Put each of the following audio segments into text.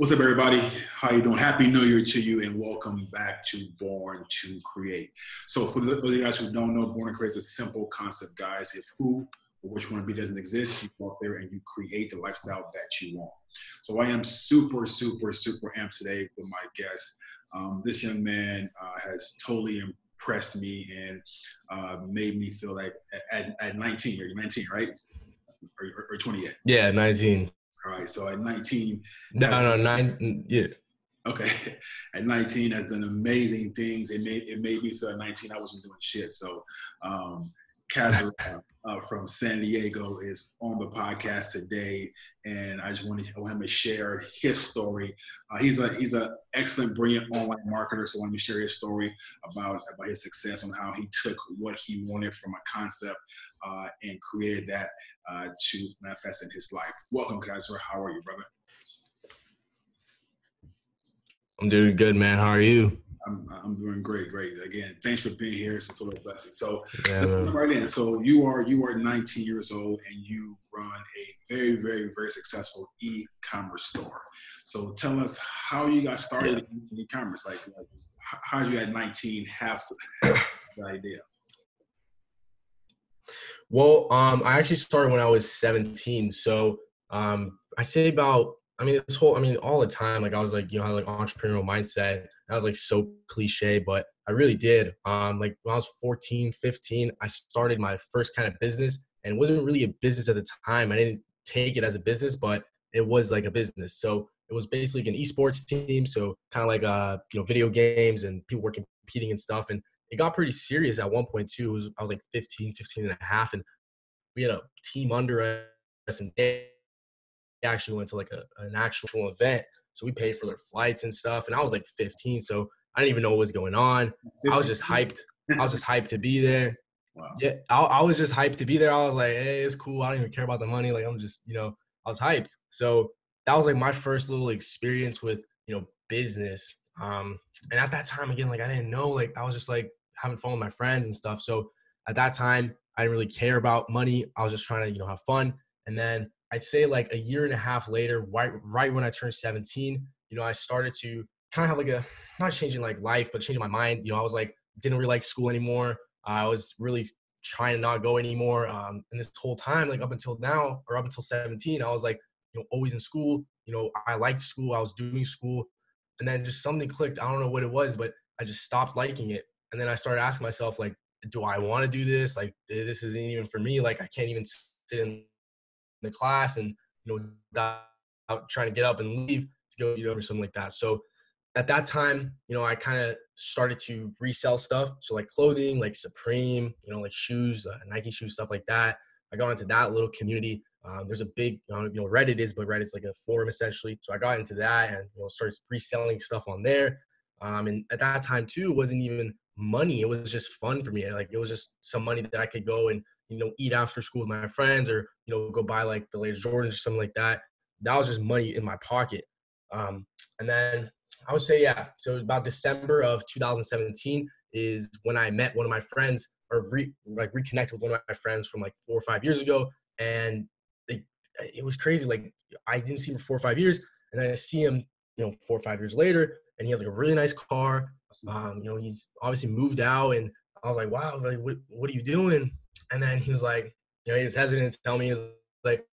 What's up, everybody? How you doing? Happy New Year to you, and welcome back to Born to Create. So, for the, for the guys who don't know, Born to Create is a simple concept, guys. If who or which one to be doesn't exist, you go out there and you create the lifestyle that you want. So, I am super, super, super amped today with my guest. Um, this young man uh, has totally impressed me and uh, made me feel like at, at 19, you're 19, right? Or, or, or 20 yet? Yeah, 19. All right. So at 19. No, no, nine. Yeah. Okay. At 19, has done amazing things. It made it made me feel at 19 I wasn't doing shit. So um Kasra uh, from San Diego is on the podcast today, and I just want, to, want him to share his story. Uh, he's a he's an excellent, brilliant online marketer, so I want to share his story about about his success and how he took what he wanted from a concept uh, and created that uh, to manifest in his life. Welcome, Kasra. How are you, brother? I'm doing good, man. How are you? I'm, I'm doing great, great. Again, thanks for being here. It's a total blessing. So, yeah, right in. So you are you are 19 years old and you run a very, very, very successful e-commerce store. So tell us how you got started yeah. in e-commerce. Like, like how did you at 19 have, have the idea? Well, um, I actually started when I was 17. So um, I'd say about I mean, this whole, I mean, all the time, like I was like, you know, I had like entrepreneurial mindset. That was like so cliche, but I really did. Um, like when I was 14, 15, I started my first kind of business and it wasn't really a business at the time. I didn't take it as a business, but it was like a business. So it was basically an esports team. So kind of like, uh, you know, video games and people were competing and stuff. And it got pretty serious at one point too. Was, I was like 15, 15 and a half. And we had a team under us and they actually went to like a, an actual event. So we paid for their flights and stuff. And I was like 15, so I didn't even know what was going on. 15. I was just hyped. I was just hyped to be there. Wow. Yeah, I, I, was just hyped to be there. I was like, hey, it's cool. I don't even care about the money. Like I'm just, you know, I was hyped. So that was like my first little experience with, you know, business. Um, and at that time, again, like I didn't know, like I was just like having fun with my friends and stuff. So at that time, I didn't really care about money. I was just trying to, you know, have fun. And then I'd say like a year and a half later, right right when I turned 17, you know, I started to kind of have like a not changing like life, but changing my mind. You know, I was like didn't really like school anymore. I was really trying to not go anymore. Um, and this whole time, like up until now or up until 17, I was like, you know, always in school. You know, I liked school. I was doing school, and then just something clicked. I don't know what it was, but I just stopped liking it. And then I started asking myself, like, do I want to do this? Like, this isn't even for me. Like, I can't even sit in the class and you know without trying to get up and leave to go you know or something like that. So at that time you know i kind of started to resell stuff. So like clothing like supreme you know like shoes uh, nike shoes stuff like that. I got into that little community. Um, there's a big I don't know if you know reddit is but reddit's like a forum essentially. So i got into that and you know started reselling stuff on there. Um, and at that time too it wasn't even money. It was just fun for me. Like it was just some money that i could go and you know, eat after school with my friends or, you know, go buy like the latest Jordans or something like that. That was just money in my pocket. Um, and then I would say, yeah, so about December of 2017 is when I met one of my friends or re, like reconnected with one of my friends from like four or five years ago. And they, it was crazy. Like I didn't see him for four or five years. And then I see him, you know, four or five years later and he has like a really nice car. Um, you know, he's obviously moved out and I was like, wow, like, what, what are you doing? And then he was like, you know, he was hesitant to tell me, he was like,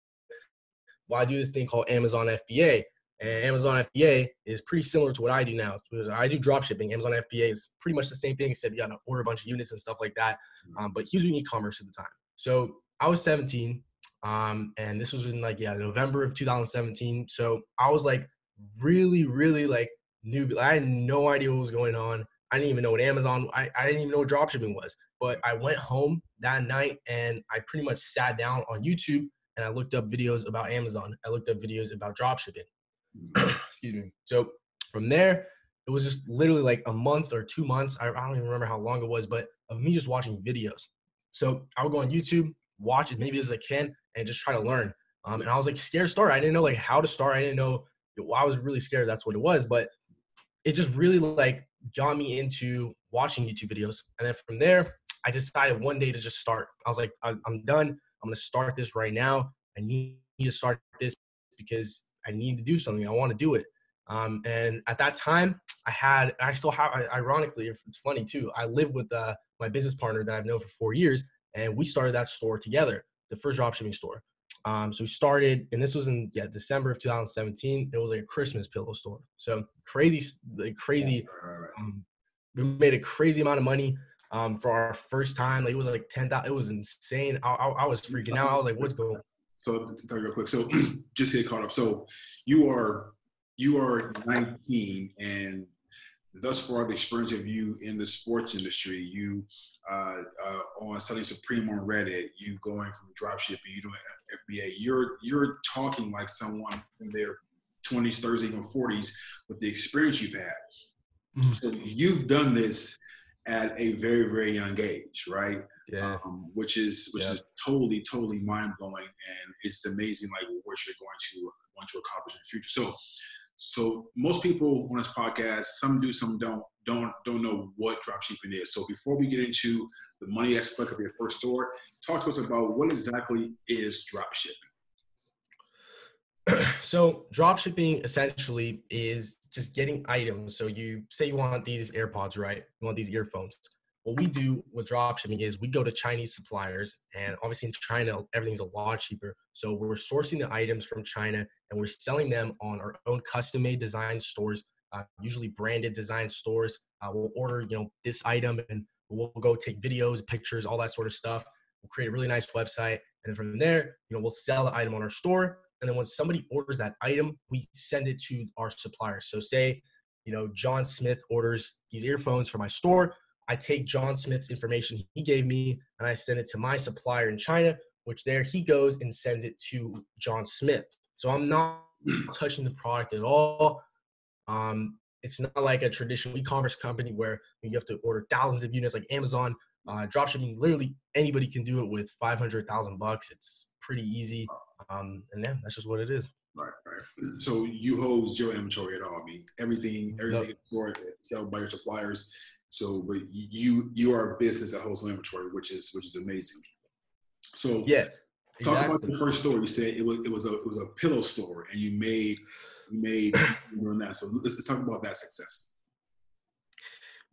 well, I do this thing called Amazon FBA. And Amazon FBA is pretty similar to what I do now. Because I do drop shipping. Amazon FBA is pretty much the same thing, except you got to order a bunch of units and stuff like that. Mm-hmm. Um, but he was doing e-commerce at the time. So I was 17, um, and this was in like yeah November of 2017. So I was like really, really like new. I had no idea what was going on. I didn't even know what Amazon. I, I didn't even know what dropshipping was. But I went home that night and I pretty much sat down on YouTube and I looked up videos about Amazon. I looked up videos about dropshipping. Excuse me. So from there, it was just literally like a month or two months. I, I don't even remember how long it was, but of me just watching videos. So I would go on YouTube, watch as many videos as I can, and just try to learn. Um, and I was like scared to start. I didn't know like how to start. I didn't know. Well, I was really scared. That's what it was. But it just really like got me into watching YouTube videos. And then from there, I decided one day to just start. I was like, I'm done. I'm going to start this right now. I need to start this because I need to do something. I want to do it. Um, and at that time, I had, I still have, ironically, it's funny too. I lived with uh, my business partner that I've known for four years, and we started that store together, the first dropshipping store. Um, so we started, and this was in yeah December of 2017. It was like a Christmas pillow store. So crazy, like crazy. Um, we made a crazy amount of money um, for our first time. Like it was like ten thousand. It was insane. I, I, I, was freaking out. I was like, "What's going?" on? So to tell you real quick. So just get caught up. So you are you are 19 and thus far the experience of you in the sports industry you uh, uh, on selling supreme on reddit you going from dropshipping you doing fba you're you're talking like someone in their 20s 30s even 40s with the experience you've had mm-hmm. so you've done this at a very very young age right yeah. Um, which is which yeah. is totally totally mind-blowing and it's amazing like what you're going to going to accomplish in the future so so most people on this podcast, some do, some don't, don't don't know what dropshipping is. So before we get into the money aspect of your first store, talk to us about what exactly is dropshipping. so dropshipping essentially is just getting items. So you say you want these AirPods, right? You want these earphones what we do with dropshipping is we go to Chinese suppliers, and obviously in China, everything's a lot cheaper. So we're sourcing the items from China and we're selling them on our own custom made design stores, uh, usually branded design stores. Uh, we'll order, you know, this item and we'll go take videos, pictures, all that sort of stuff. We'll create a really nice website. And then from there, you know, we'll sell the item on our store. And then when somebody orders that item, we send it to our suppliers. So say, you know, John Smith orders these earphones for my store I take John Smith's information he gave me and I send it to my supplier in China, which there he goes and sends it to John Smith. So I'm not touching the product at all. Um, it's not like a traditional e-commerce company where you have to order thousands of units like Amazon. Uh, dropshipping, literally anybody can do it with 500,000 bucks. It's pretty easy. Um, and yeah, that's just what it is. Right, right. So you hold zero inventory at all. I mean, everything, everything is stored, sold by your suppliers. So, but you you are a business that holds no inventory, which is which is amazing. So yeah, exactly. talk about the first store. You said it was it was a it was a pillow store, and you made you made doing that. So let's, let's talk about that success.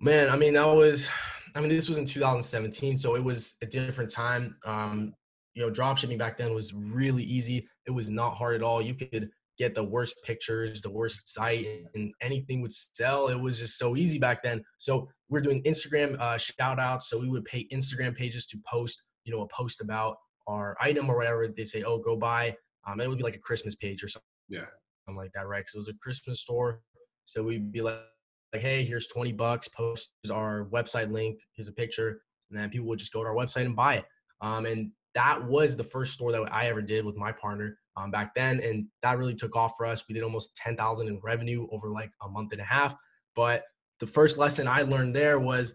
Man, I mean that was, I mean this was in 2017, so it was a different time. Um, you know, drop shipping back then was really easy. It was not hard at all. You could get the worst pictures, the worst site, and anything would sell. It was just so easy back then. So we're doing Instagram uh, shout outs. So we would pay Instagram pages to post, you know, a post about our item or whatever. They say, oh, go buy. Um, it would be like a Christmas page or something. Yeah. Something like that, right? Because it was a Christmas store. So we'd be like, like, hey, here's 20 bucks. Post our website link. Here's a picture. And then people would just go to our website and buy it. Um, and that was the first store that I ever did with my partner um, back then, and that really took off for us. We did almost ten thousand in revenue over like a month and a half. But the first lesson I learned there was,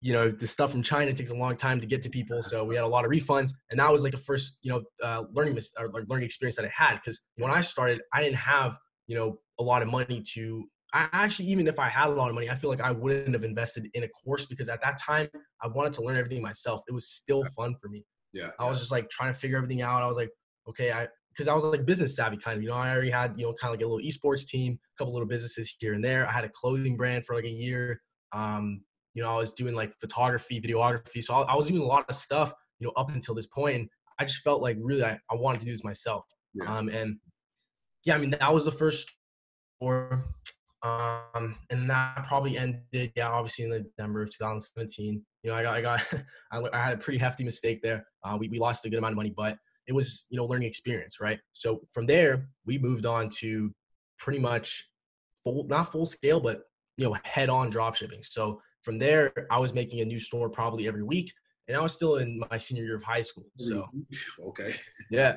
you know, the stuff from China takes a long time to get to people, so we had a lot of refunds, and that was like the first, you know, uh, learning or learning experience that I had because when I started, I didn't have, you know, a lot of money to I actually, even if I had a lot of money, I feel like I wouldn't have invested in a course because at that time I wanted to learn everything myself. It was still fun for me. Yeah. I was just like trying to figure everything out. I was like, okay, I because I was like business savvy kind of. You know, I already had you know kind of like a little esports team, a couple little businesses here and there. I had a clothing brand for like a year. Um, you know, I was doing like photography, videography. So I, I was doing a lot of stuff. You know, up until this point, and I just felt like really I, I wanted to do this myself. Yeah. Um, and yeah, I mean that was the first or um, and that probably ended, yeah, obviously in the December of 2017. You know, I got, I got, I, had a pretty hefty mistake there. Uh, we, we lost a good amount of money, but it was, you know, learning experience, right? So from there, we moved on to pretty much full, not full scale, but, you know, head on drop shipping. So from there, I was making a new store probably every week. And I was still in my senior year of high school. So, okay. Yeah.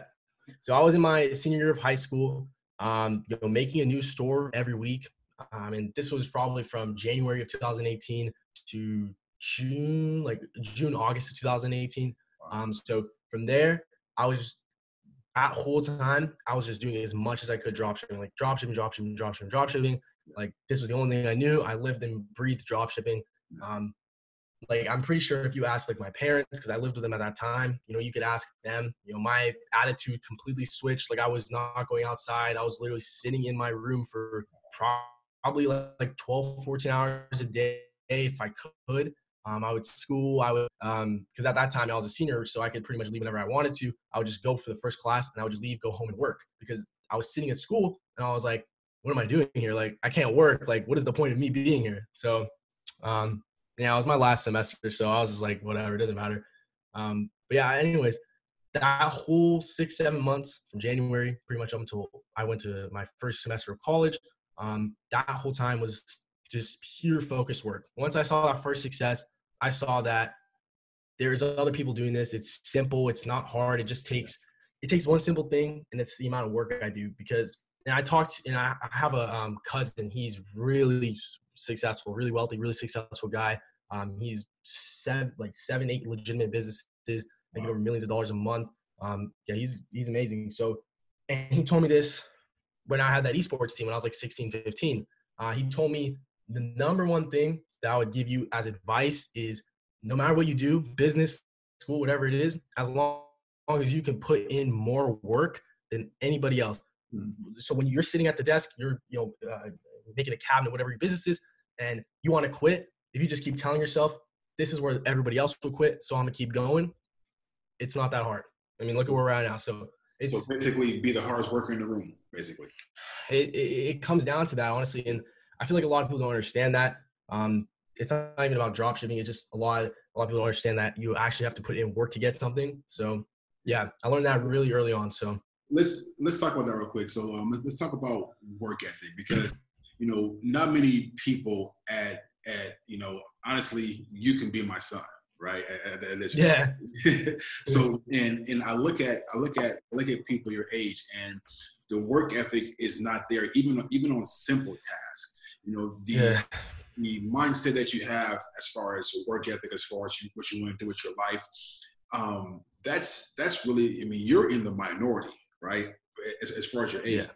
So I was in my senior year of high school, um, you know, making a new store every week. Um, and this was probably from January of 2018 to June, like June, August of 2018. Um, so from there, I was just that whole time, I was just doing as much as I could drop shipping, like drop shipping, drop shipping, drop shipping, drop shipping. Like this was the only thing I knew. I lived and breathed drop shipping. Um, like I'm pretty sure if you ask like my parents, because I lived with them at that time, you know, you could ask them. You know, my attitude completely switched. Like I was not going outside. I was literally sitting in my room for probably like 12, 14 hours a day if I could. Um, I would school. I would because um, at that time I was a senior, so I could pretty much leave whenever I wanted to. I would just go for the first class and I would just leave, go home and work because I was sitting at school and I was like, what am I doing here? Like I can't work. Like what is the point of me being here? So um, yeah, it was my last semester, so I was just like, whatever, it doesn't matter. Um, but yeah, anyways, that whole six, seven months from January, pretty much up until I went to my first semester of college, um, that whole time was just pure focus work. Once I saw that first success, I saw that there's other people doing this. It's simple. It's not hard. It just takes it takes one simple thing, and it's the amount of work I do. Because and I talked, and I have a um, cousin. He's really successful, really wealthy, really successful guy. Um, he's seven, like seven, eight legitimate businesses, making over millions of dollars a month. Um, yeah, he's he's amazing. So, and he told me this when I had that esports team when I was like 16, 15. Uh, he told me the number one thing that I would give you as advice is no matter what you do, business, school, whatever it is, as long, as long as you can put in more work than anybody else. So when you're sitting at the desk, you're you know uh, making a cabinet, whatever your business is, and you want to quit, if you just keep telling yourself this is where everybody else will quit, so I'm gonna keep going, it's not that hard. I mean, look at where we're at now. So it's so basically be the hardest worker in the room, basically. It, it, it comes down to that, honestly, and I feel like a lot of people don't understand that. Um, it's not even about drop shipping. It's just a lot. A lot of people don't understand that you actually have to put in work to get something. So, yeah, I learned that really early on. So let's let's talk about that real quick. So um, let's, let's talk about work ethic because you know not many people at at you know honestly you can be my son right at, at this yeah so and and i look at i look at I look at people your age and the work ethic is not there even even on simple tasks you know the yeah. the mindset that you have as far as work ethic as far as you, what you want to do with your life um that's that's really i mean you're in the minority right as, as far as your age yeah.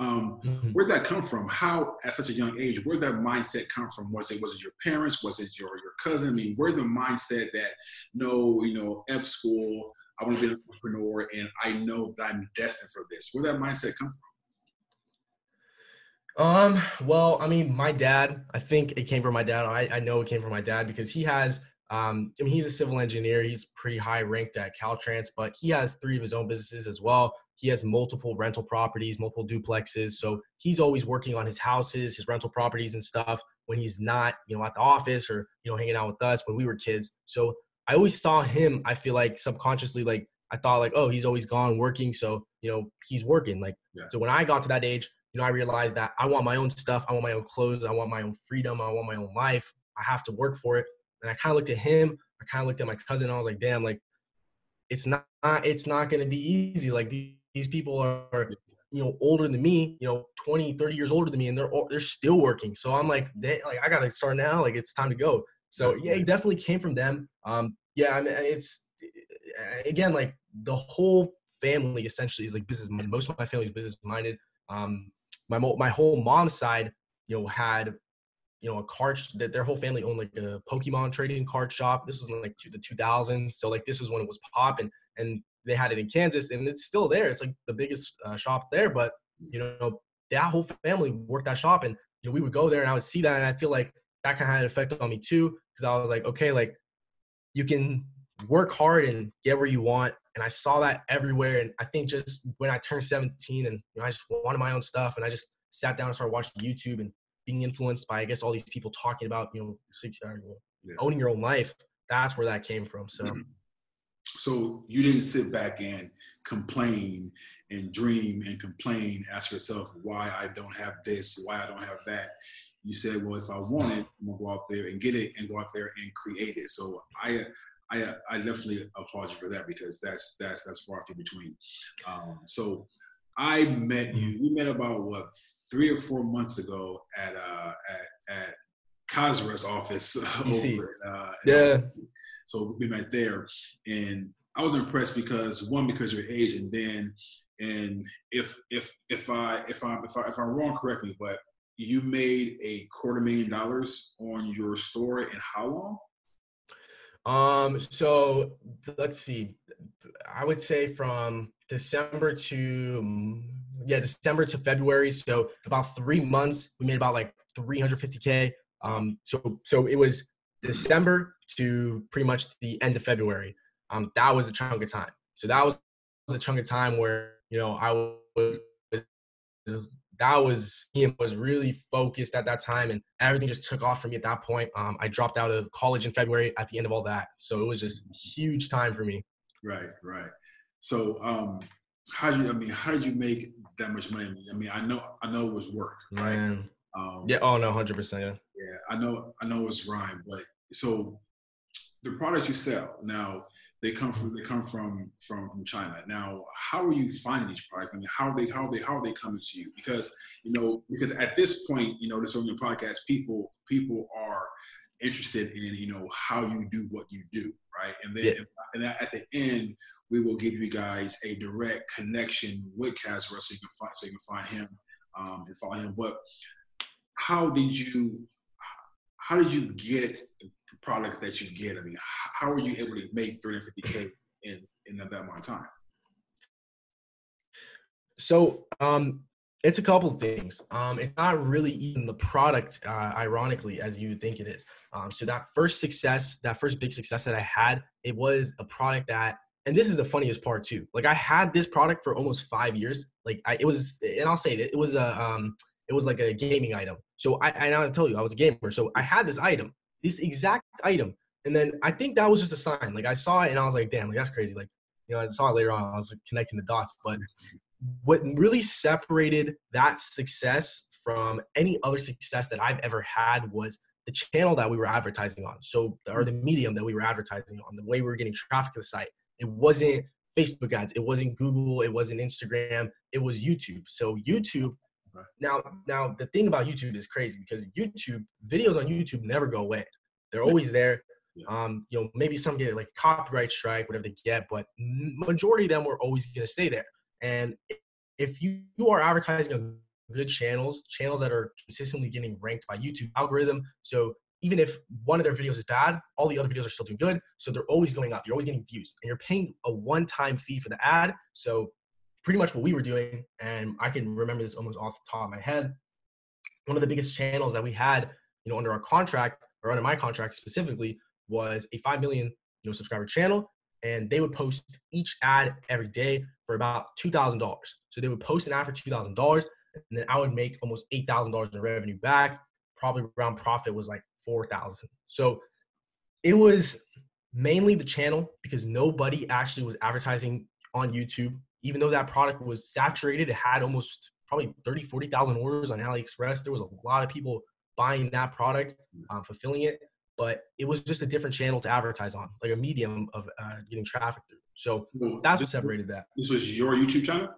Um, mm-hmm. Where'd that come from? How, at such a young age, where'd that mindset come from? Was it was it your parents? Was it your your cousin? I mean, where the mindset that no, you know, F school, I want to be an entrepreneur, and I know that I'm destined for this. Where that mindset come from? Um. Well, I mean, my dad. I think it came from my dad. I I know it came from my dad because he has um, I mean, he's a civil engineer. He's pretty high ranked at Caltrans, but he has three of his own businesses as well. He has multiple rental properties, multiple duplexes. So he's always working on his houses, his rental properties and stuff when he's not, you know, at the office or, you know, hanging out with us when we were kids. So I always saw him, I feel like subconsciously, like I thought like, oh, he's always gone working. So, you know, he's working. Like, yeah. so when I got to that age, you know, I realized that I want my own stuff. I want my own clothes. I want my own freedom. I want my own life. I have to work for it. And I kind of looked at him. I kind of looked at my cousin. I was like, damn, like it's not it's not going to be easy. Like these, these people are you know older than me you know 20 30 years older than me and they're they're still working so i'm like they, like i gotta start now like it's time to go so yeah it definitely came from them um yeah i mean it's again like the whole family essentially is like business minded most of my family is business minded um my my whole mom's side you know had you know a card that their whole family owned like a Pokemon trading card shop. This was in like the 2000s, so like this was when it was popping, and they had it in Kansas, and it's still there. It's like the biggest uh, shop there, but you know that whole family worked that shop, and you know we would go there, and I would see that, and I feel like that kind of had an effect on me too, because I was like, okay, like you can work hard and get where you want, and I saw that everywhere, and I think just when I turned 17, and you know, I just wanted my own stuff, and I just sat down and started watching YouTube and being influenced by I guess all these people talking about you know, six, uh, yeah. owning your own life. That's where that came from. So. Mm-hmm. So you didn't sit back and complain and dream and complain, ask yourself why I don't have this, why I don't have that. You said, well, if I want it, I'm gonna go out there and get it and go out there and create it. So I I I definitely applaud you for that because that's that's that's far in between. Um, so I met you. We met about what three or four months ago at uh, at, at Kasra's office. Over, uh, yeah. So we met there, and I was impressed because one, because of your age, and then, and if if if I if I if I if I'm wrong, correct me, but you made a quarter million dollars on your store in how long? Um, so let's see. I would say from December to yeah, December to February. So about three months, we made about like 350k. Um, so so it was December to pretty much the end of February. Um, that was a chunk of time. So that was a chunk of time where you know I was that was he was really focused at that time and everything just took off for me at that point. Um, i dropped out of college in february at the end of all that. So it was just huge time for me. Right right. So um how did you i mean how did you make that much money? I mean i know i know it was work right? Um, yeah oh no 100% yeah. Yeah i know i know it's rhyme but so the products you sell now they come from they come from from from China. Now, how are you finding these products? I mean, how are they how are they how are they coming to you? Because you know, because at this point, you know, this on your podcast, people people are interested in you know how you do what you do, right? And then yeah. and at the end, we will give you guys a direct connection with Kasra so you can find so you can find him um, and follow him. But how did you how did you get products that you get? I mean, how are you able to make 350k in in that amount of time? So um, it's a couple things. Um, it's not really even the product, uh, ironically, as you think it is. Um, so that first success, that first big success that I had, it was a product that, and this is the funniest part too. Like I had this product for almost five years. Like I, it was, and I'll say it, it was a, um, it was like a gaming item. So I, I now told you I was a gamer. So I had this item, this exact item. And then I think that was just a sign. Like I saw it and I was like, damn, like that's crazy. Like, you know, I saw it later on. I was like, connecting the dots. But what really separated that success from any other success that I've ever had was the channel that we were advertising on. So, or the mm-hmm. medium that we were advertising on, the way we were getting traffic to the site. It wasn't Facebook ads, it wasn't Google, it wasn't Instagram, it was YouTube. So, YouTube now, now the thing about YouTube is crazy because YouTube videos on YouTube never go away. They're always there. Um, you know, maybe some get like copyright strike, whatever they get, but majority of them are always going to stay there. And if you, you are advertising on good channels, channels that are consistently getting ranked by YouTube algorithm, so even if one of their videos is bad, all the other videos are still doing good. So they're always going up. You're always getting views, and you're paying a one-time fee for the ad. So pretty much what we were doing, and I can remember this almost off the top of my head. One of the biggest channels that we had, you know, under our contract or under my contract specifically, was a five million, you know, subscriber channel, and they would post each ad every day for about two thousand dollars. So they would post an ad for two thousand dollars, and then I would make almost eight thousand dollars in revenue back. Probably around profit was like four thousand. So it was mainly the channel because nobody actually was advertising on YouTube even though that product was saturated, it had almost probably 30, 40,000 orders on AliExpress. There was a lot of people buying that product, um, fulfilling it, but it was just a different channel to advertise on, like a medium of uh, getting traffic through. So that's what separated that. This was your YouTube channel?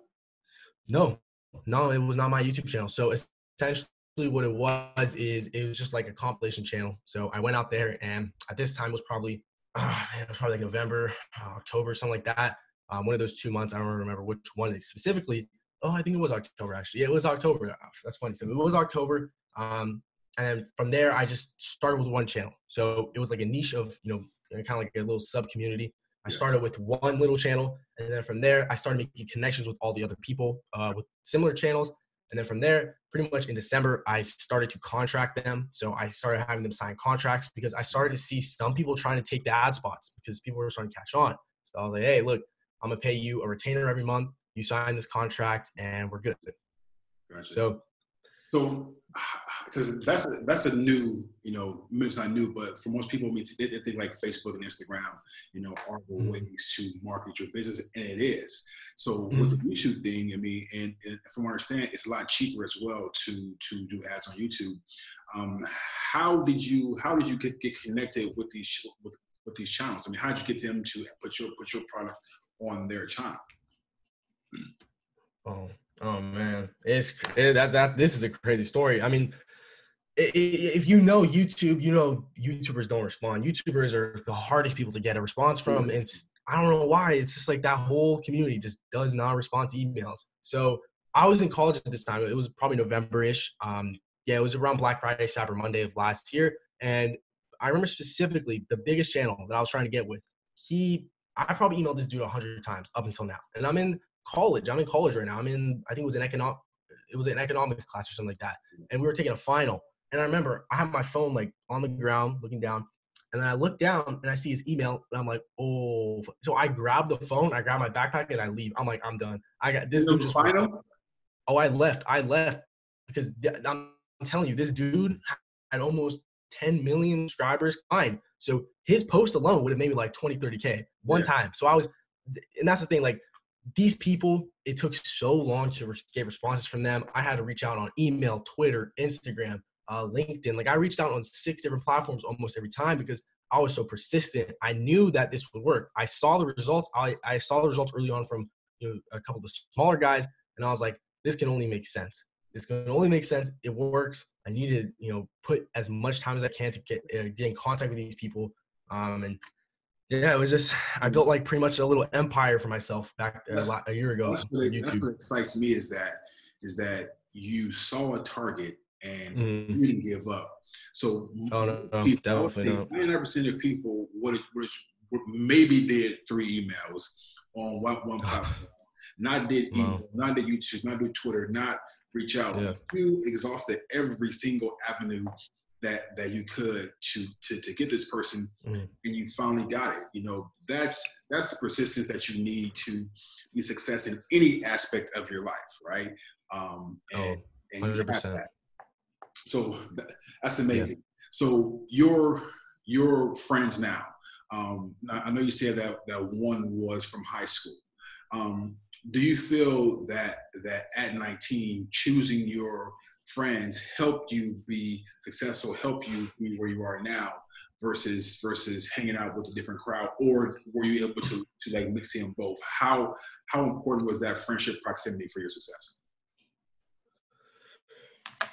No, no, it was not my YouTube channel. So essentially, what it was is it was just like a compilation channel. So I went out there, and at this time was probably uh, it was probably like November, uh, October, something like that um, one of those two months. I don't remember which one specifically. Oh, I think it was October actually. Yeah, it was October. That's funny. So it was October. Um, and from there, I just started with one channel. So it was like a niche of, you know, kind of like a little sub community. I started with one little channel, and then from there, I started making connections with all the other people uh, with similar channels. And then from there, pretty much in December, I started to contract them. So I started having them sign contracts because I started to see some people trying to take the ad spots because people were starting to catch on. So I was like, hey, look, I'm gonna pay you a retainer every month. You sign this contract, and we're good. Gotcha. So, so because that's a, that's a new, you know, maybe it's not new, but for most people, I mean, they, they think like Facebook and Instagram, you know, are the mm-hmm. ways to market your business, and it is. So mm-hmm. with the mm-hmm. YouTube thing, I mean, and, and, from what I understand, it's a lot cheaper as well to to do ads on YouTube. Um, how did you how did you get, get connected with these with, with these channels? I mean, how did you get them to put your put your product on their channel. Oh, oh man, it's it, that that this is a crazy story. I mean, if you know YouTube, you know YouTubers don't respond. YouTubers are the hardest people to get a response from. and I don't know why. It's just like that whole community just does not respond to emails. So I was in college at this time. It was probably November-ish. Um, yeah, it was around Black Friday, Cyber Monday of last year, and I remember specifically the biggest channel that I was trying to get with. He, I probably emailed this dude a hundred times up until now, and I'm in college. I'm in college right now. I'm in, I think it was an economic, it was an economics class or something like that, and we were taking a final. And I remember I had my phone like on the ground, looking down, and then I look down and I see his email, and I'm like, oh. So I grab the phone, I grab my backpack, and I leave. I'm like, I'm done. I got this dude just. Final? Oh, I left. I left because I'm telling you, this dude had almost 10 million subscribers. Fine. So his post alone would have made me like 20, 30K one yeah. time. So I was, and that's the thing, like these people, it took so long to get responses from them. I had to reach out on email, Twitter, Instagram, uh, LinkedIn. Like I reached out on six different platforms almost every time because I was so persistent. I knew that this would work. I saw the results. I, I saw the results early on from you know a couple of the smaller guys, and I was like, this can only make sense. This can only make sense. It works. I need to you know put as much time as I can to get uh, get in contact with these people. Um, and yeah, it was just I built like pretty much a little empire for myself back a, lot, a year ago. That's what, that's what excites me is that is that you saw a target and mm-hmm. you didn't give up. So oh, no, no, people, definitely 99% of people would, maybe did three emails on what one platform. not did email, not did YouTube, not do Twitter, not reach out. Yeah. You exhausted every single avenue that that you could to to, to get this person mm-hmm. and you finally got it you know that's that's the persistence that you need to be success in any aspect of your life right um and, oh, 100%. And so that's amazing. Yeah. So your your friends now. Um, I know you said that that one was from high school. Um, do you feel that that at 19 choosing your friends helped you be successful, help you be where you are now versus versus hanging out with a different crowd, or were you able to to like mix in both? How how important was that friendship proximity for your success?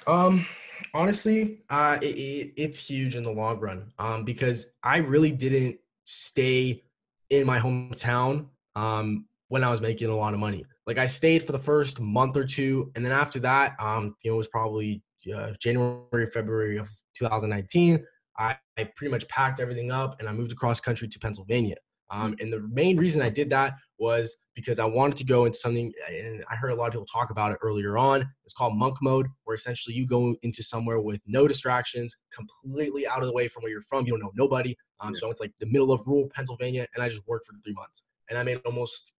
Um, honestly, uh, it, it, it's huge in the long run um, because I really didn't stay in my hometown um, when I was making a lot of money. Like I stayed for the first month or two, and then after that, um, you know, it was probably uh, January, February of 2019. I, I pretty much packed everything up and I moved across country to Pennsylvania. Um, and the main reason I did that was because I wanted to go into something, and I heard a lot of people talk about it earlier on. It's called monk mode, where essentially you go into somewhere with no distractions, completely out of the way from where you're from. You don't know nobody. Um, yeah. So it's like the middle of rural Pennsylvania, and I just worked for three months, and I made almost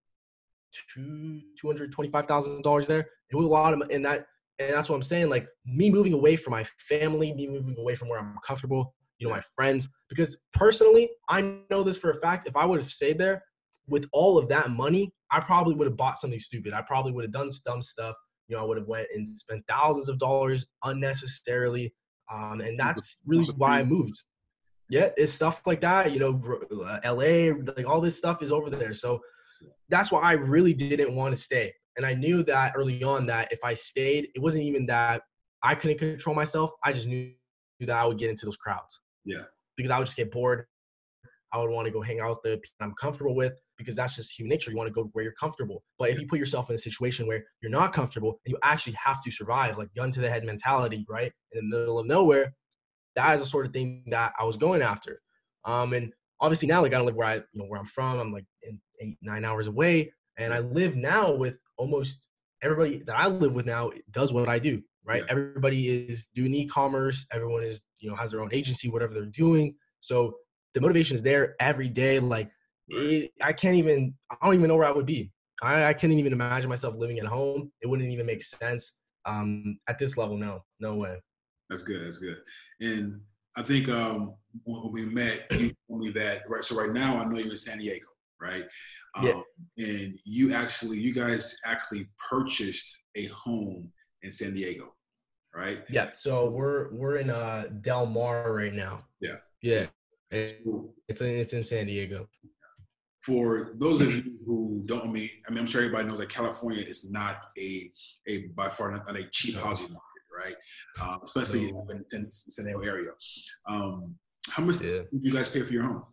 two two hundred twenty five thousand dollars there. It was a lot of, and that, and that's what I'm saying. Like me moving away from my family, me moving away from where I'm comfortable, you know, my friends. Because personally, I know this for a fact. If I would have stayed there with all of that money, I probably would have bought something stupid. I probably would have done dumb stuff. You know, I would have went and spent thousands of dollars unnecessarily. Um, and that's really why I moved. Yeah, it's stuff like that. You know, LA, like all this stuff is over there. So that's why I really didn't want to stay. And I knew that early on that if I stayed, it wasn't even that I couldn't control myself. I just knew that I would get into those crowds. Yeah. Because I would just get bored. I would want to go hang out with the people I'm comfortable with because that's just human nature. You want to go where you're comfortable. But if you put yourself in a situation where you're not comfortable and you actually have to survive, like gun to the head mentality, right, in the middle of nowhere, that is the sort of thing that I was going after. Um, and obviously now, like I don't live where I, you know, where I'm from. I'm like in eight, nine hours away, and I live now with almost everybody that I live with now does what I do right? Yeah. Everybody is doing e-commerce. Everyone is, you know, has their own agency, whatever they're doing. So the motivation is there every day. Like it, I can't even, I don't even know where I would be. I, I couldn't even imagine myself living at home. It wouldn't even make sense um, at this level. No, no way. That's good. That's good. And I think um, when we met, you told me that, right? So right now I know you're in San Diego, right? Um, yeah. And you actually, you guys actually purchased a home in San Diego right? Yeah. So we're we're in uh Del Mar right now. Yeah. Yeah. It's it's in, it's in San Diego. For those of you who don't I mean, I mean, I'm sure everybody knows that California is not a a by far not, a cheap housing market, right? Um, especially in the San Diego area. Um, how much yeah. did you guys pay for your home?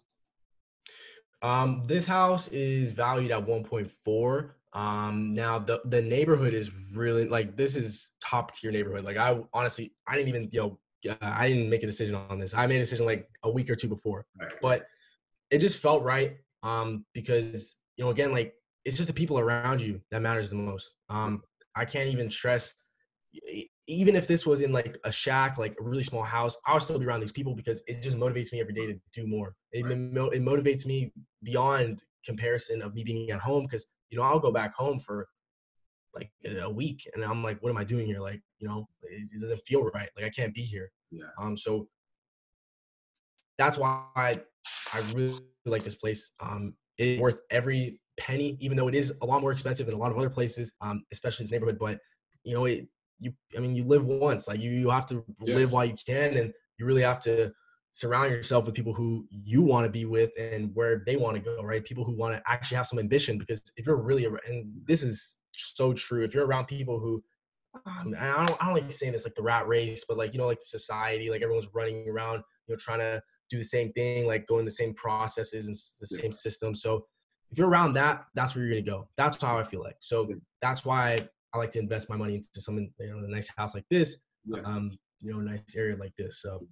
Um, this house is valued at 1.4. Um, now the the neighborhood is really like this is top tier neighborhood. Like I honestly I didn't even you know I didn't make a decision on this. I made a decision like a week or two before, Right. but it just felt right um, because you know again like it's just the people around you that matters the most. Um, I can't even stress. Even if this was in like a shack, like a really small house, I would still be around these people because it just motivates me every day to do more. It, Right. mo- it motivates me beyond comparison of me being at home because you know I'll go back home for like a week and I'm like, what am I doing here? Like, you know, it, it doesn't feel right. Like I can't be here. Yeah. Um, so that's why I, I really like this place. Um, it's worth every penny, even though it is a lot more expensive than a lot of other places, um, especially in this neighborhood. But you know, it you I mean, you live once. Like you you have to Yes. live while you can, and you really have to surround yourself with people who you want to be with and where they want to go. Right? People who want to actually have some ambition. Because if you're really and this is so true, if you're around people who um, I don't, I don't like saying this like the rat race, but like you know, like society, like everyone's running around, you know, trying to do the same thing, like going the same processes and the Yeah. same system. So if you're around that, that's where you're gonna go. That's how I feel like. So that's why I like to invest my money into something, you know, a nice house like this, Yeah. um, you know, a nice area like this. So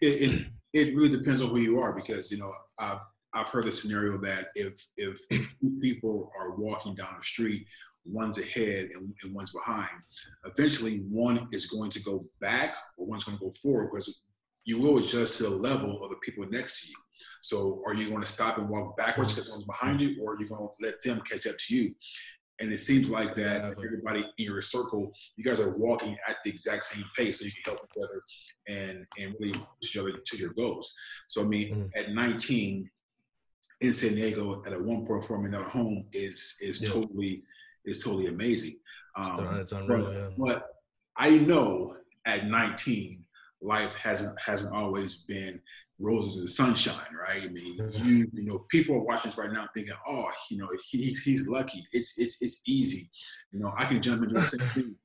it, it it really depends on who you are because you know I've I've heard the scenario that if if, if two people are walking down the street, one's ahead and, and one's behind, eventually one is going to go back or one's going to go forward because you will adjust to the level of the people next to you. So are you going to stop and walk backwards because one's behind you, or are you going to let them catch up to you? And it seems like that Exactly. everybody in your circle, you guys are walking at the exact same pace, so you can help each other and and really push each other to your goals. So I mean, Mhm. at 19 in San Diego at a 1.4 million dollar home is is Yeah. totally is totally amazing. Um, it's unreal. but, Yeah. but I know at 19, life hasn't hasn't always been roses and sunshine, right? I mean, Mhm. you you know, people are watching this right now thinking, oh, you know, he's he's lucky. It's it's it's easy. You know, I can jump into the same thing.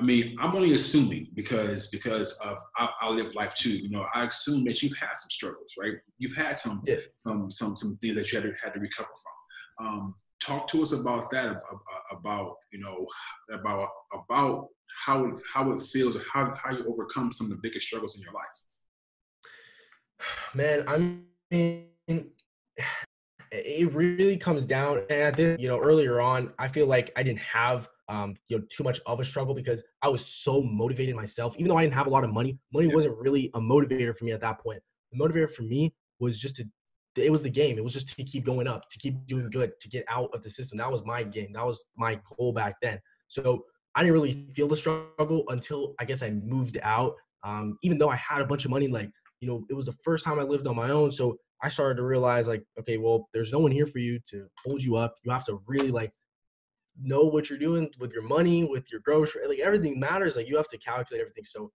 I mean, I'm only assuming because because of I, I live life too. You know, I assume that you've had some struggles, right? You've had some Yeah. some some some things that you had to had to recover from. Um, talk to us about that ab- ab- about you know about about how it, how it feels how how you overcome some of the biggest struggles in your life Man, I mean, it really comes down. And I did, you know, earlier on, I feel like I didn't have, um, you know, too much of a struggle because I was so motivated myself. Even though I didn't have a lot of money, money wasn't really a motivator for me at that point. The motivator for me was just to, it was the game. It was just to keep going up, to keep doing good, to get out of the system. That was my game. That was my goal back then. So I didn't really feel the struggle until I guess I moved out. Um, even though I had a bunch of money, like you know, it was the first time I lived on my own. So I started to realize like, okay, well, there's no one here for you to hold you up. You have to really like know what you're doing with your money, with your grocery, like everything matters. Like you have to calculate everything. So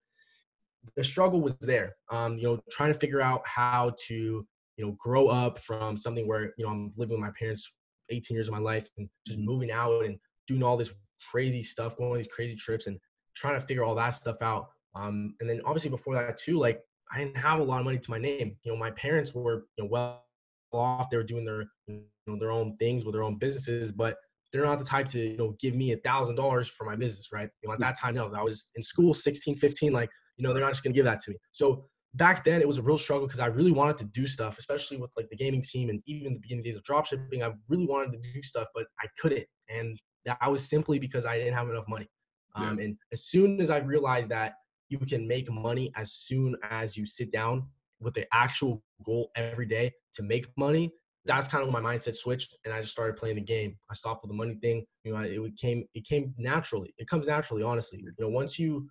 the struggle was there. Um, you know, trying to figure out how to, you know, grow up from something where, you know, I'm living with my parents 18 years of my life and just moving out and doing all this crazy stuff, going on these crazy trips and trying to figure all that stuff out. Um, and then obviously before that too, like I didn't have a lot of money to my name. You know, my parents were you know, well off. They were doing their you know their own things with their own businesses, but they're not the type to you know give me a thousand dollars for my business, right? You know, at that time, no, I was in school, 16, 15, like you know they're not just gonna give that to me. So back then, it was a real struggle because I really wanted to do stuff, especially with like the gaming team and even the beginning days of dropshipping. I really wanted to do stuff, but I couldn't, and that was simply because I didn't have enough money. Um, and as soon as I realized that you can make money as soon as you sit down with the actual goal every day to make money, that's kind of when my mindset switched and I just started playing the game. I stopped with the money thing. You know, it came it came naturally. It comes naturally, honestly. You know, once you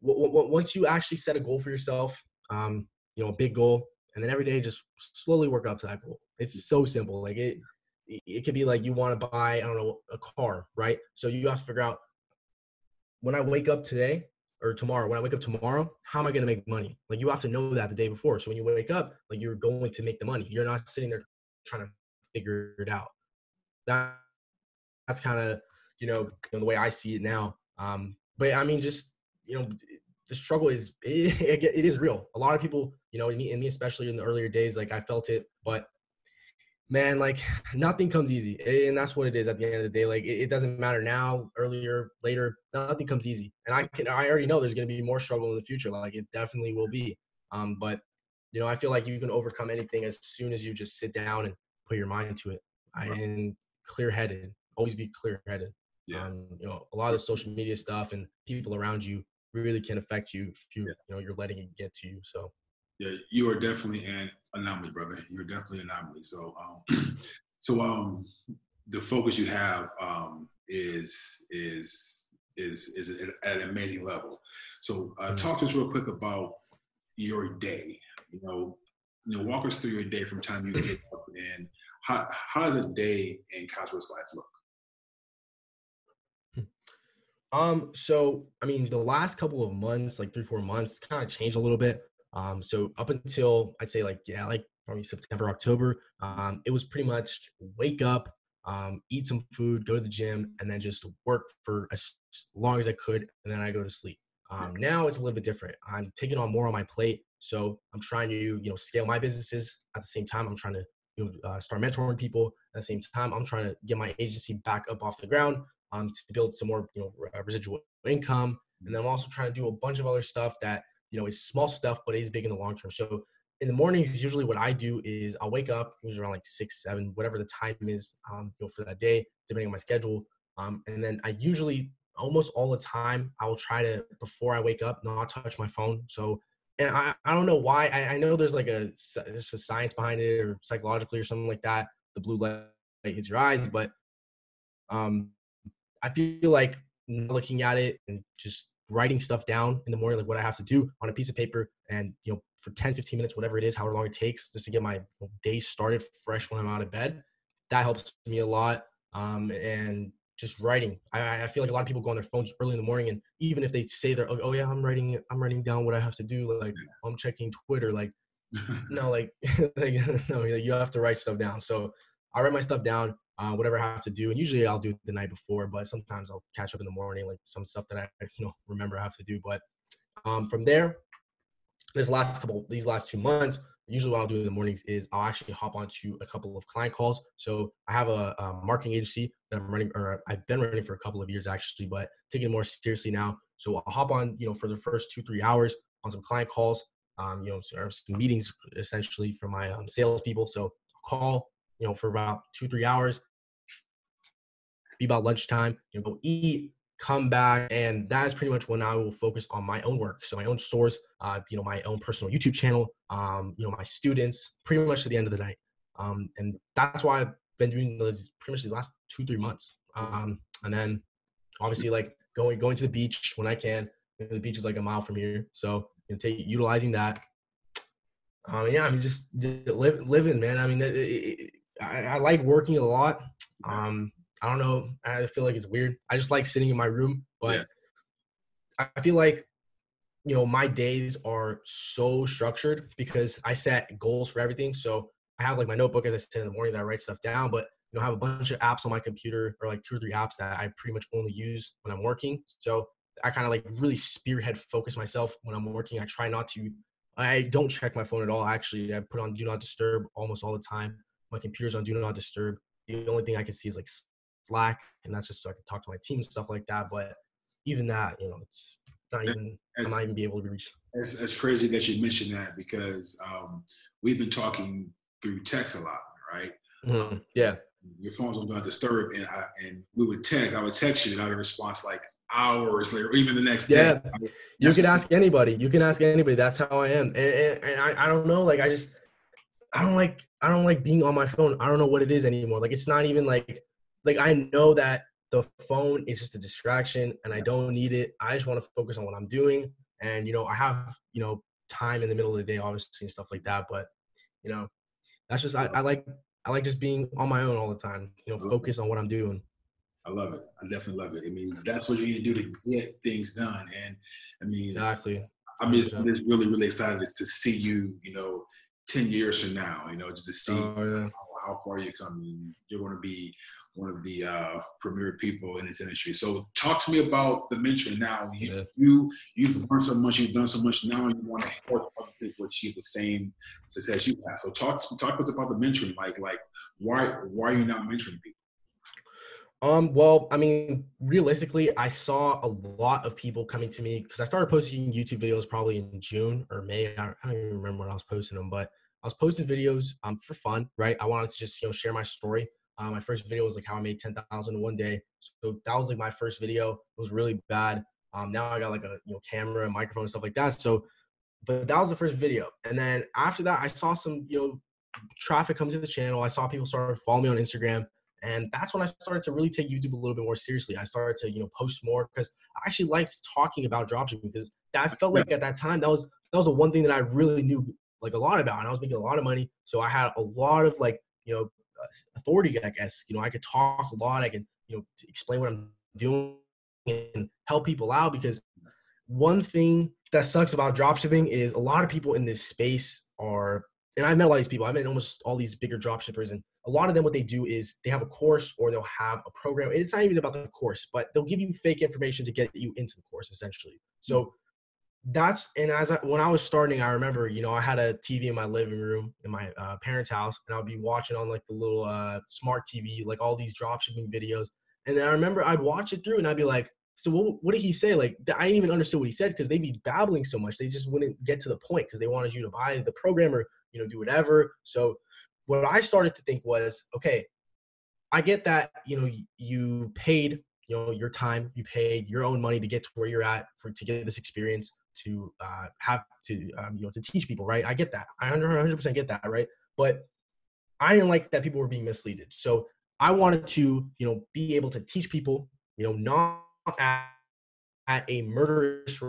once you actually set a goal for yourself, um, you know, a big goal, and then every day just slowly work up to that goal. It's so simple. Like it, it could be like you want to buy, I don't know, a car, right? So you have to figure out when I wake up today or tomorrow, when I wake up tomorrow, how am I going to make money? Like you have to know that the day before. So when you wake up, like you're going to make the money. You're not sitting there trying to figure it out. That that's kind of you know, the way I see it now. Um, but I mean, just you know, the struggle is it, it is real. A lot of people, you know, me, and me especially in the earlier days, like I felt it, but man, like nothing comes easy, and that's what it is at the end of the day. Like it, it doesn't matter now, earlier, later, nothing comes easy. And I can, I already know there's going to be more struggle in the future. Like it definitely will be. Um, but you know, I feel like you can overcome anything as soon as you just sit down and put your mind to it. Right. And clear headed, always be clear headed. Yeah. Um, you know, a lot of the social media stuff and people around you really can affect you if you, yeah. you know, you're letting it get to you. So yeah, you are definitely an anomaly, brother. You're definitely an anomaly. So, um, so um, the focus you have um, is is is is at an amazing level. So, uh, mm-hmm. talk to us real quick about your day. You know, you know, walk us through your day from time you get up, and how how does a day in Kasra's life look? Um, so I mean, the last couple of months, like three, four months, kind of changed a little bit. Um, so up until I'd say like yeah, like probably September, October, um, it was pretty much wake up, um, eat some food, go to the gym, and then just work for as long as I could, and then I go to sleep. Um, now it's a little bit different. I'm taking on more on my plate, so I'm trying to you know scale my businesses at the same time. I'm trying to you know, uh, start mentoring people at the same time. I'm trying to get my agency back up off the ground um, to build some more you know residual income, and then I'm also trying to do a bunch of other stuff that you know, it's small stuff, but it is big in the long term. So in the mornings, usually what I do is I'll wake up, usually around like six, seven, whatever the time is, um, you know, for that day, depending on my schedule. Um, and then I usually almost all the time I will try to before I wake up not touch my phone. So and I, I don't know why I, I know there's like a there's a science behind it or psychologically or something like that. The blue light hits your eyes, but um I feel like looking at it and just writing stuff down in the morning, like what I have to do on a piece of paper and, you know, for 10, 15 minutes, whatever it is, however long it takes, just to get my day started fresh when I'm out of bed. That helps me a lot. Um, and just writing. I, I feel like a lot of people go on their phones early in the morning, and even if they say they're, oh yeah, I'm writing, I'm writing down what I have to do. Like I'm checking Twitter. Like no, like, like no, you have to write stuff down. So I write my stuff down uh, whatever I have to do. And usually I'll do it the night before, but sometimes I'll catch up in the morning, like some stuff that I, you know, remember I have to do. But um, from there, this last couple, these last two months, usually what I'll do in the mornings is I'll actually hop onto a couple of client calls. So I have a, a, marketing agency that I'm running, or I've been running for a couple of years actually, but taking it more seriously now. So I'll hop on, you know, for the first two, three hours on some client calls, um, you know, some meetings essentially for my um, salespeople. So I'll call, you know, for about two, three hours, be about lunchtime, you know, go eat, come back, and that is pretty much when I will focus on my own work. So my own stores, uh, you know, my own personal YouTube channel, um, you know, my students, pretty much to the end of the night. Um, and that's why I've been doing this pretty much these last two, three months. Um, and then obviously like going going to the beach when I can. The beach is like a mile from here, so you know, take utilizing that. Um, yeah, I mean, just, just live, living, man. I mean, it, it, I, I, like working a lot. Um, I don't know. I feel like it's weird. I just like sitting in my room, but yeah. I feel like you know my days are so structured because I set goals for everything. So I have like my notebook as I sit in the morning that I write stuff down, but you know I have a bunch of apps on my computer or like two or three apps that I pretty much only use when I'm working. So I kind of like really spearhead focus myself when I'm working. I try not to. I don't check my phone at all. Actually, I put on do not disturb almost all the time. My computer's on do not disturb. The only thing I can see is like Slack, and that's just so I can talk to my team and stuff like that. But even that, you know, it's not even I might even be able to reach. It's, it's crazy that you mentioned that because um, we've been talking through text a lot, right? Mm-hmm. Yeah. Your phone's on not disturb, and I, and we would text. I would text you, and I would respond like hours later, or even the next yeah. day. Yeah, you can ask anybody. You can ask anybody. That's how I am, and, and, and I, I don't know. Like I just I don't like I don't like being on my phone. I don't know what it is anymore. Like it's not even like like I know that the phone is just a distraction and I don't need it. I just want to focus on what I'm doing. And, you know, I have, you know, time in the middle of the day, obviously, and stuff like that. But, you know, that's just, I, I like, I like just being on my own all the time, you know, focus on what I'm doing. I love it. I definitely love it. I mean, that's what you need to do to get things done. And I mean, exactly. I'm just, I'm just really, really excited to see you, you know, 10 years from now, you know, just to see oh, yeah. how, how, far you come. You're going to be one of the uh, premier people in this industry. So talk to me about the mentoring now. You, yeah. you you've learned so much, you've done so much. Now and you're want to help other people achieve the same success you have. So talk talk to us about the mentoring. Like like why why are you not mentoring people? Um, well, I mean, realistically, I saw a lot of people coming to me because I started posting YouTube videos probably in June or May. I don't even remember when I was posting them, but I was posting videos um, for fun, right? I wanted to just you know share my story. Um, my first video was like how I made ten thousand in one day. So that was like my first video. It was really bad. Um, now I got like a you know camera, and microphone, and stuff like that. So, but that was the first video. And then after that, I saw some you know traffic come to the channel. I saw people start following me on Instagram. And that's when I started to really take YouTube a little bit more seriously. I started to, you know, post more because I actually liked talking about dropshipping because that felt like at that time that was that was the one thing that I really knew like a lot about, and I was making a lot of money. So I had a lot of like, you know, Uh, authority. I guess you know I could talk a lot. I can, you know, explain what I'm doing and help people out because one thing that sucks about dropshipping is a lot of people in this space are and I met a lot of these people. I met almost all these bigger drop shippers, and a lot of them, what they do is they have a course or they'll have a program. It's not even about the course, but they'll give you fake information to get you into the course, essentially. So. That's and as I, when I was starting, I remember, you know, I had a TV in my living room in my uh, parents' house, and I'd be watching on like the little uh, smart TV, like all these drop shipping videos. And then I remember I'd watch it through, and I'd be like, so what, what did he say? Like I didn't even understand what he said because they'd be babbling so much. They just wouldn't get to the point because they wanted you to buy the program or you know, do whatever. So what I started to think was, okay, I get that, you know, you paid, you know, your time, you paid your own money to get to where you're at for to get this experience to uh, have to, um, you know, to teach people, right? I get that. I 100% get that, right? But I didn't like that people were being misled. So I wanted to, you know, be able to teach people, you know, not at, at a murderous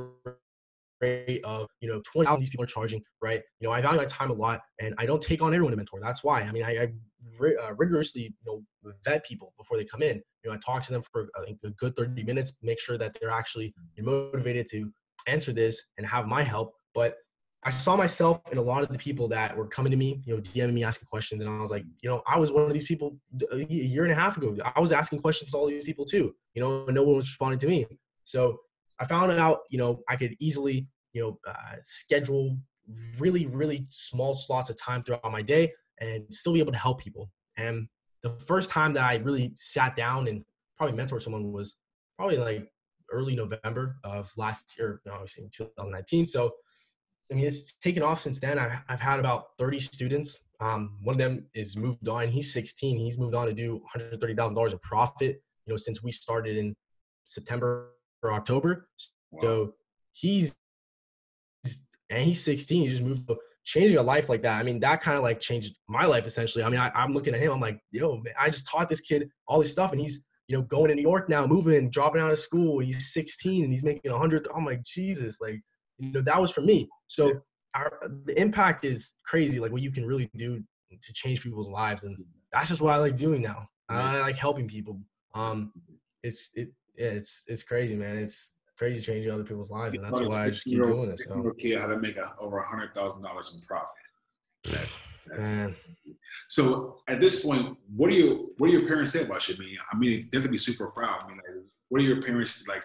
rate of you know 20 these people are charging right you know i value my time a lot and i don't take on everyone to mentor that's why i mean i, I uh, rigorously you know vet people before they come in you know i talk to them for think, a good 30 minutes make sure that they're actually motivated to enter this and have my help but I saw myself in a lot of the people that were coming to me, you know, DMing me, asking questions, and I was like, you know, I was one of these people a year and a half ago. I was asking questions to all these people too, you know, and no one was responding to me. So I found out, you know, I could easily, you know, uh, schedule really, really small slots of time throughout my day and still be able to help people. And the first time that I really sat down and probably mentored someone was probably like early November of last year, no, obviously 2019. So, I mean, it's taken off since then. I've, I've had about 30 students. Um, one of them is moved on. He's 16. He's moved on to do $130,000 of profit, you know, since we started in September or October. Wow. So he's and he's 16. He just moved. Changing a life like that, I mean, that kind of like changed my life essentially. I mean, I, am looking at him. I'm like, yo, man, I just taught this kid all this stuff, and he's you know going to New York now, moving, dropping out of school. He's 16 and he's making a hundred. I'm like, Jesus, like you know, that was for me. So our, the impact is crazy. Like what you can really do to change people's lives, and that's just what I like doing now. I like helping people. Um, it's it it's it's crazy, man. It's crazy changing other people's lives, and that's why I just keep doing it. So. Kid how to make a, over a hundred thousand dollars in profit. So at this point, what do you what do your parents say about you? I mean, I mean, definitely be super proud. I mean, like, what are your parents like?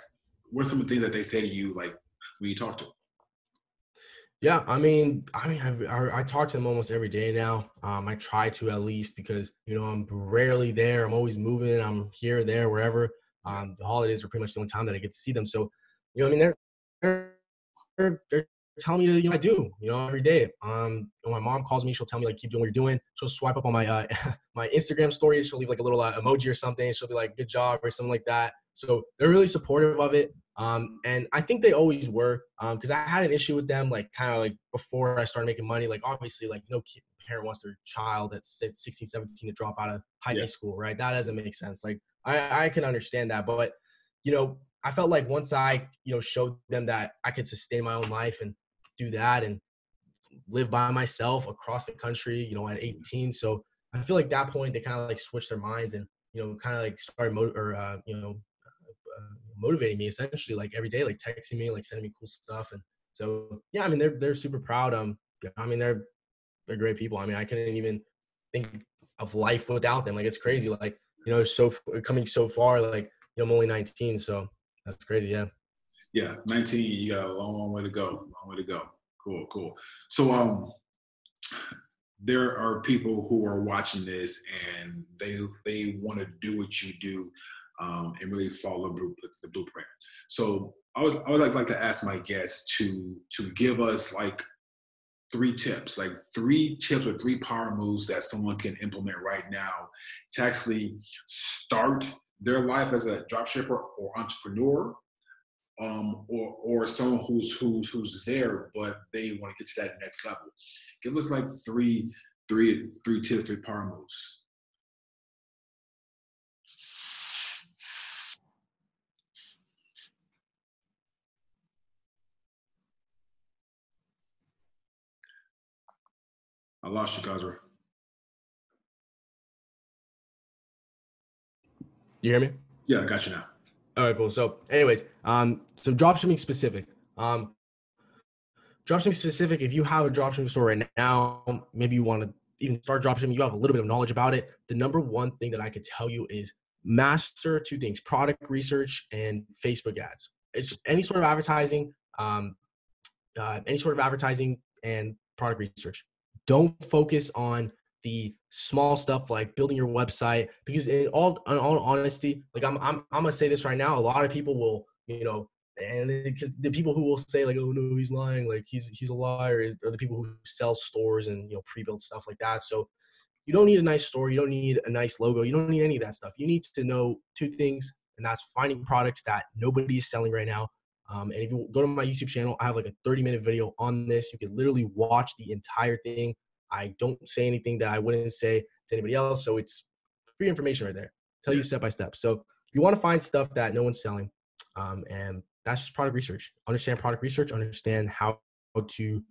What are some of the things that they say to you, like when you talk to them? Yeah, I mean, I mean, I, I, I, talk to them almost every day now. Um, I try to at least because you know I'm rarely there. I'm always moving. I'm here, there, wherever. Um, the holidays are pretty much the only time that I get to see them. So you know, I mean, they're they're, they're telling me to, you know, I do, you know, every day. Um, when my mom calls me, she'll tell me like, keep doing what you're doing. She'll swipe up on my uh, my Instagram stories. She'll leave like a little uh, emoji or something. She'll be like, good job or something like that. So they're really supportive of it. Um, and I think they always were, um, cause I had an issue with them, like kind of like before I started making money, like obviously like no parent wants their child at 16, 17 to drop out of high yeah. school, right? That doesn't make sense. Like I, I can understand that, but you know, I felt like once I, you know, showed them that I could sustain my own life and do that and live by myself across the country, you know, at 18. So I feel like that point they kind of like switched their minds and, you know, kind of like started, mo- or, uh, you know, uh, motivating me essentially like every day, like texting me, like sending me cool stuff. And so, yeah, I mean, they're, they're super proud. Um, I mean, they're, they're great people. I mean, I couldn't even think of life without them. Like, it's crazy. Like, you know, so coming so far, like, you know, I'm only 19. So that's crazy. Yeah. Yeah. 19, you got a long way to go. Long way to go. Cool, cool. So um there are people who are watching this and they they want to do what you do um, and really follow the blueprint. So I was I would like, like to ask my guests to to give us like three tips, like three tips or three power moves that someone can implement right now to actually start their life as a dropshipper or entrepreneur, um, or or someone who's who's who's there but they want to get to that next level. Give us like three three three tips, three power moves. I lost you, Kasra. You hear me? Yeah, I got you now. All right, cool. So, anyways, um, so dropshipping specific. Um, dropshipping specific. If you have a dropshipping store right now, maybe you want to even start dropshipping, you have a little bit of knowledge about it. The number one thing that I could tell you is master two things: product research and Facebook ads. It's any sort of advertising, um, uh, any sort of advertising and product research don't focus on the small stuff like building your website because in all in all honesty like I'm, I'm i'm gonna say this right now a lot of people will you know and because the people who will say like oh no he's lying like he's he's a liar are the people who sell stores and you know pre-built stuff like that so you don't need a nice store you don't need a nice logo you don't need any of that stuff you need to know two things and that's finding products that nobody is selling right now um, and if you go to my YouTube channel, I have like a 30 minute video on this. You can literally watch the entire thing. I don't say anything that I wouldn't say to anybody else. So it's free information right there. Tell you step by step. So you want to find stuff that no one's selling. Um, and that's just product research. Understand product research, understand how to,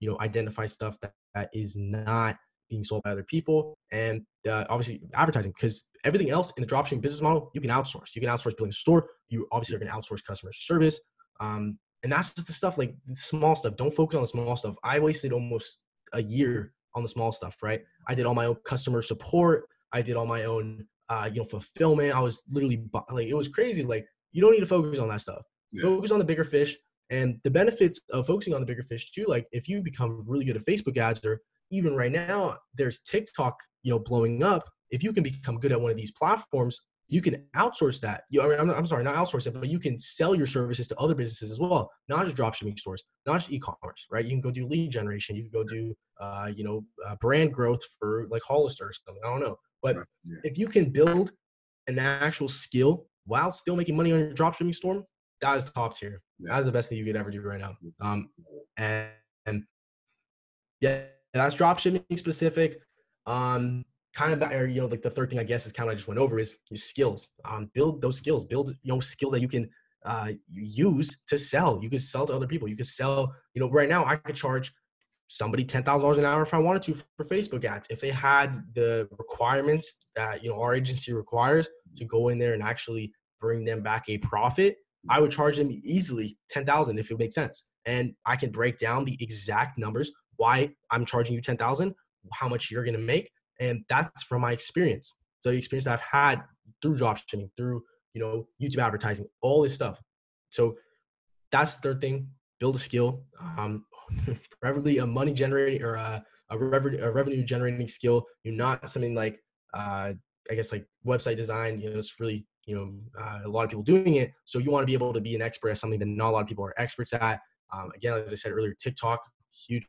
you know, identify stuff that, that is not being sold by other people. And uh, obviously advertising because everything else in the dropshipping business model, you can outsource. You can outsource building a store. You obviously are going to outsource customer service. Um, and that's just the stuff like the small stuff. Don't focus on the small stuff. I wasted almost a year on the small stuff, right? I did all my own customer support. I did all my own, uh, you know, fulfillment. I was literally like, it was crazy. Like, you don't need to focus on that stuff. Yeah. Focus on the bigger fish. And the benefits of focusing on the bigger fish too, like if you become really good at Facebook ads or even right now, there's TikTok, you know, blowing up if you can become good at one of these platforms, you can outsource that. You, I mean, I'm, I'm, sorry, not outsource it, but you can sell your services to other businesses as well, not just dropshipping stores, not just e-commerce, right? You can go do lead generation, you can go do, uh, you know, uh, brand growth for like Hollister or something. I don't know, but yeah. if you can build an actual skill while still making money on your dropshipping store, that is top tier. Yeah. That is the best thing you could ever do right now. Um, and, and yeah, that's dropshipping specific. Um, kind of or you know like the third thing i guess is kind of i just went over is your skills. Um build those skills. Build you know skills that you can uh use to sell. You can sell to other people. You can sell you know right now i could charge somebody $10000 an hour if i wanted to for facebook ads. If they had the requirements that you know our agency requires to go in there and actually bring them back a profit i would charge them easily 10000 if it makes sense. And i can break down the exact numbers why i'm charging you 10000 how much you're going to make and that's from my experience. So the experience that I've had through dropshipping, through you know YouTube advertising, all this stuff. So that's the third thing: build a skill, um, preferably a money generating or a, a, revenue, a revenue generating skill. You're not something like uh, I guess like website design. You know, it's really you know uh, a lot of people doing it. So you want to be able to be an expert at something that not a lot of people are experts at. Um, again, as I said earlier, TikTok, huge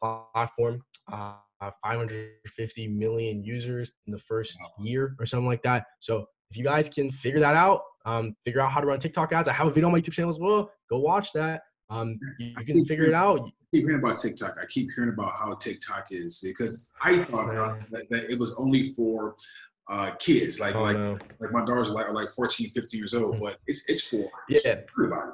platform. Uh, 550 million users in the first year or something like that. So if you guys can figure that out, um, figure out how to run TikTok ads. I have a video on my YouTube channel as well. Go watch that. Um, you, you can figure it out. I keep hearing about TikTok. I keep hearing about how TikTok is because I thought that, that, it was only for uh, kids. Like oh, like no. like my daughters are like, are like 14, 15 years old, mm. but it's it's for yeah. everybody.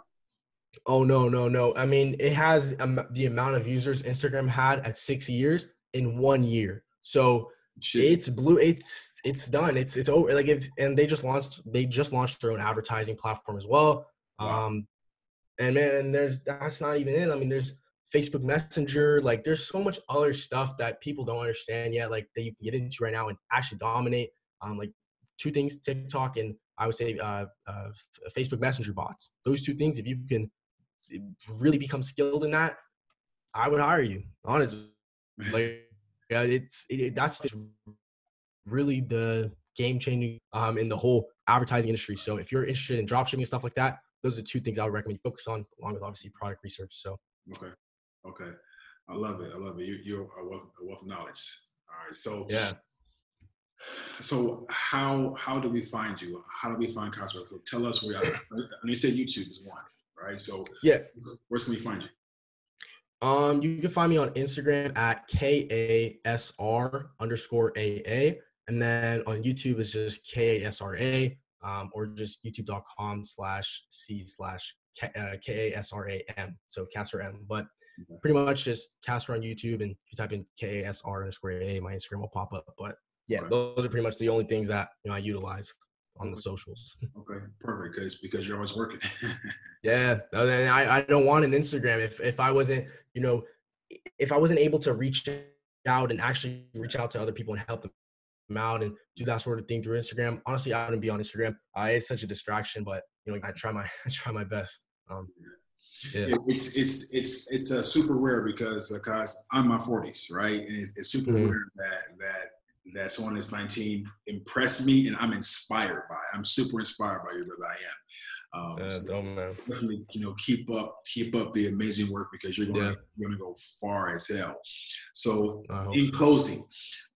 Oh no no no! I mean, it has um, the amount of users Instagram had at six years in one year. So Shit. it's blue. It's it's done. It's it's over. Like if and they just launched they just launched their own advertising platform as well. Wow. Um, and man, there's that's not even it. I mean, there's Facebook Messenger. Like there's so much other stuff that people don't understand yet. Like that you can get into right now and actually dominate. Um, like two things: TikTok and I would say uh, uh, Facebook Messenger bots. Those two things, if you can really become skilled in that, I would hire you. Honestly, like yeah, it's it, that's really the game changing um in the whole advertising industry. So if you're interested in dropshipping and stuff like that, those are two things I would recommend you focus on, along with obviously product research. So okay, okay, I love it. I love it. You, you're a wealth, a wealth of knowledge. All right, so yeah. So how how do we find you? How do we find Kasra? So tell us where. I, you said YouTube is one, right? So yeah, where can we find you? Um, you can find me on Instagram at K A S R underscore A A. And then on YouTube is just K A S R A um, or just youtube.com slash C slash uh, K A S R A M. So Kasra M. But pretty much just Kasra on YouTube and if you type in K A S R underscore A, my Instagram will pop up. But yeah, those are pretty much the only things that you know I utilize on the socials. Okay, perfect. Because because you're always working. yeah, and I I don't want an Instagram if if I wasn't you know if I wasn't able to reach out and actually reach out to other people and help them out and do that sort of thing through Instagram. Honestly, I wouldn't be on Instagram. Uh, it's such a distraction, but you know, I try my I try my best. Um, yeah. It's it's it's it's uh, super rare because because I'm my 40s, right? And it's, it's super mm-hmm. rare that that that someone that's 19 impressed me and I'm inspired by. It. I'm super inspired by you, brother. I am. Um, yeah, so definitely, you know, keep up, keep up the amazing work because you're going you're going to go far as hell. So, in closing,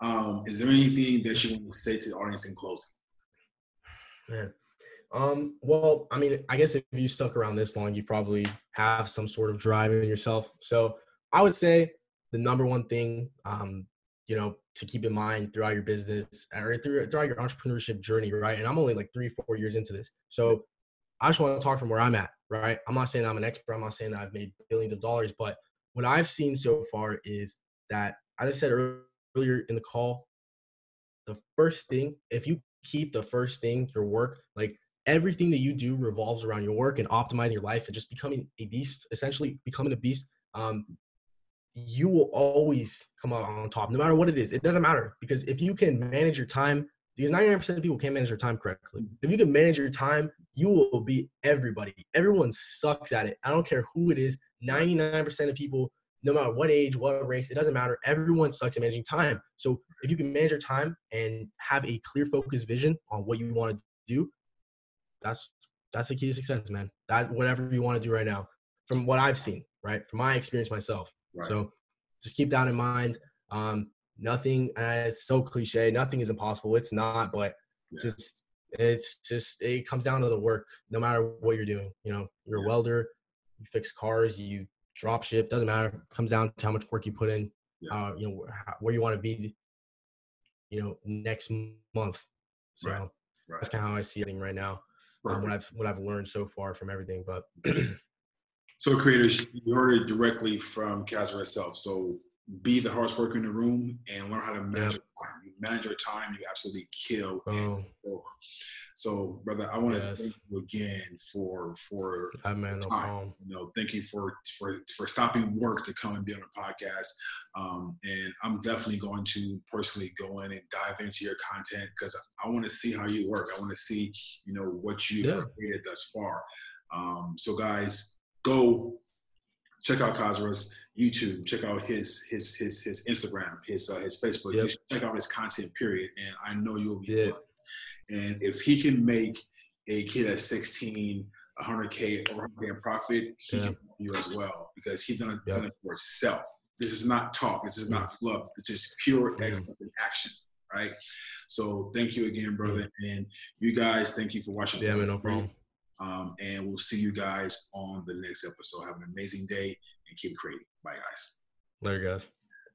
um, is there anything that you want to say to the audience in closing? Man. Um, well, I mean, I guess if you stuck around this long, you probably have some sort of drive in yourself. So I would say the number one thing, um, you know, to keep in mind throughout your business or throughout your entrepreneurship journey, right? And I'm only like three, four years into this. So I just want to talk from where I'm at, right? I'm not saying I'm an expert. I'm not saying that I've made billions of dollars, but what I've seen so far is that, as I said earlier in the call, the first thing, if you keep the first thing, your work, like everything that you do revolves around your work and optimizing your life and just becoming a beast, essentially becoming a beast. Um, you will always come out on top, no matter what it is. It doesn't matter because if you can manage your time, because 99% of people can't manage their time correctly. Mm-hmm. If you can manage your time, you will beat everybody. Everyone sucks at it. I don't care who it is. 99% of people, no matter what age, what race, it doesn't matter. Everyone sucks at managing time. So if you can manage your time and have a clear, focused vision on what you want to do, that's that's the key to success, man. That whatever you want to do right now, from what I've seen, right, from my experience myself. Right. So just keep that in mind. Um, nothing it's so cliche nothing is impossible it's not but yeah. just it's just it comes down to the work no matter what you're doing you know you're yeah. a welder you fix cars you drop ship doesn't matter it comes down to how much work you put in yeah. uh, you know where, where you want to be you know next month so right. Right. that's kind of how i see it right now um, what i've what i've learned so far from everything but so creators you heard it directly from Kasra itself so be the hardest worker in the room and learn how to manage yep. your time. You manage your time, you absolutely kill. Oh. So, brother, I want to yes. thank you again for for Hi, man, no time. You know, thank you for for for stopping work to come and be on the podcast. Um, and I'm definitely going to personally go in and dive into your content because I want to see how you work. I want to see, you know, what you've yeah. created thus far. Um, so, guys, go check out Kasra's YouTube, check out his his his his Instagram, his uh, his Facebook. Yep. Just check out his content. Period, and I know you'll be. Yeah. And if he can make a kid at 16 100k or 100k in profit, he yeah. can you as well because he's done it, yep. done it for himself. This is not talk. This is not fluff. It's just pure excellence in action, right? So thank you again, brother, and you guys. Thank you for watching. Yeah, man, no problem. Um, and we'll see you guys on the next episode. Have an amazing day and keep creating. Bye, guys. Later, guys.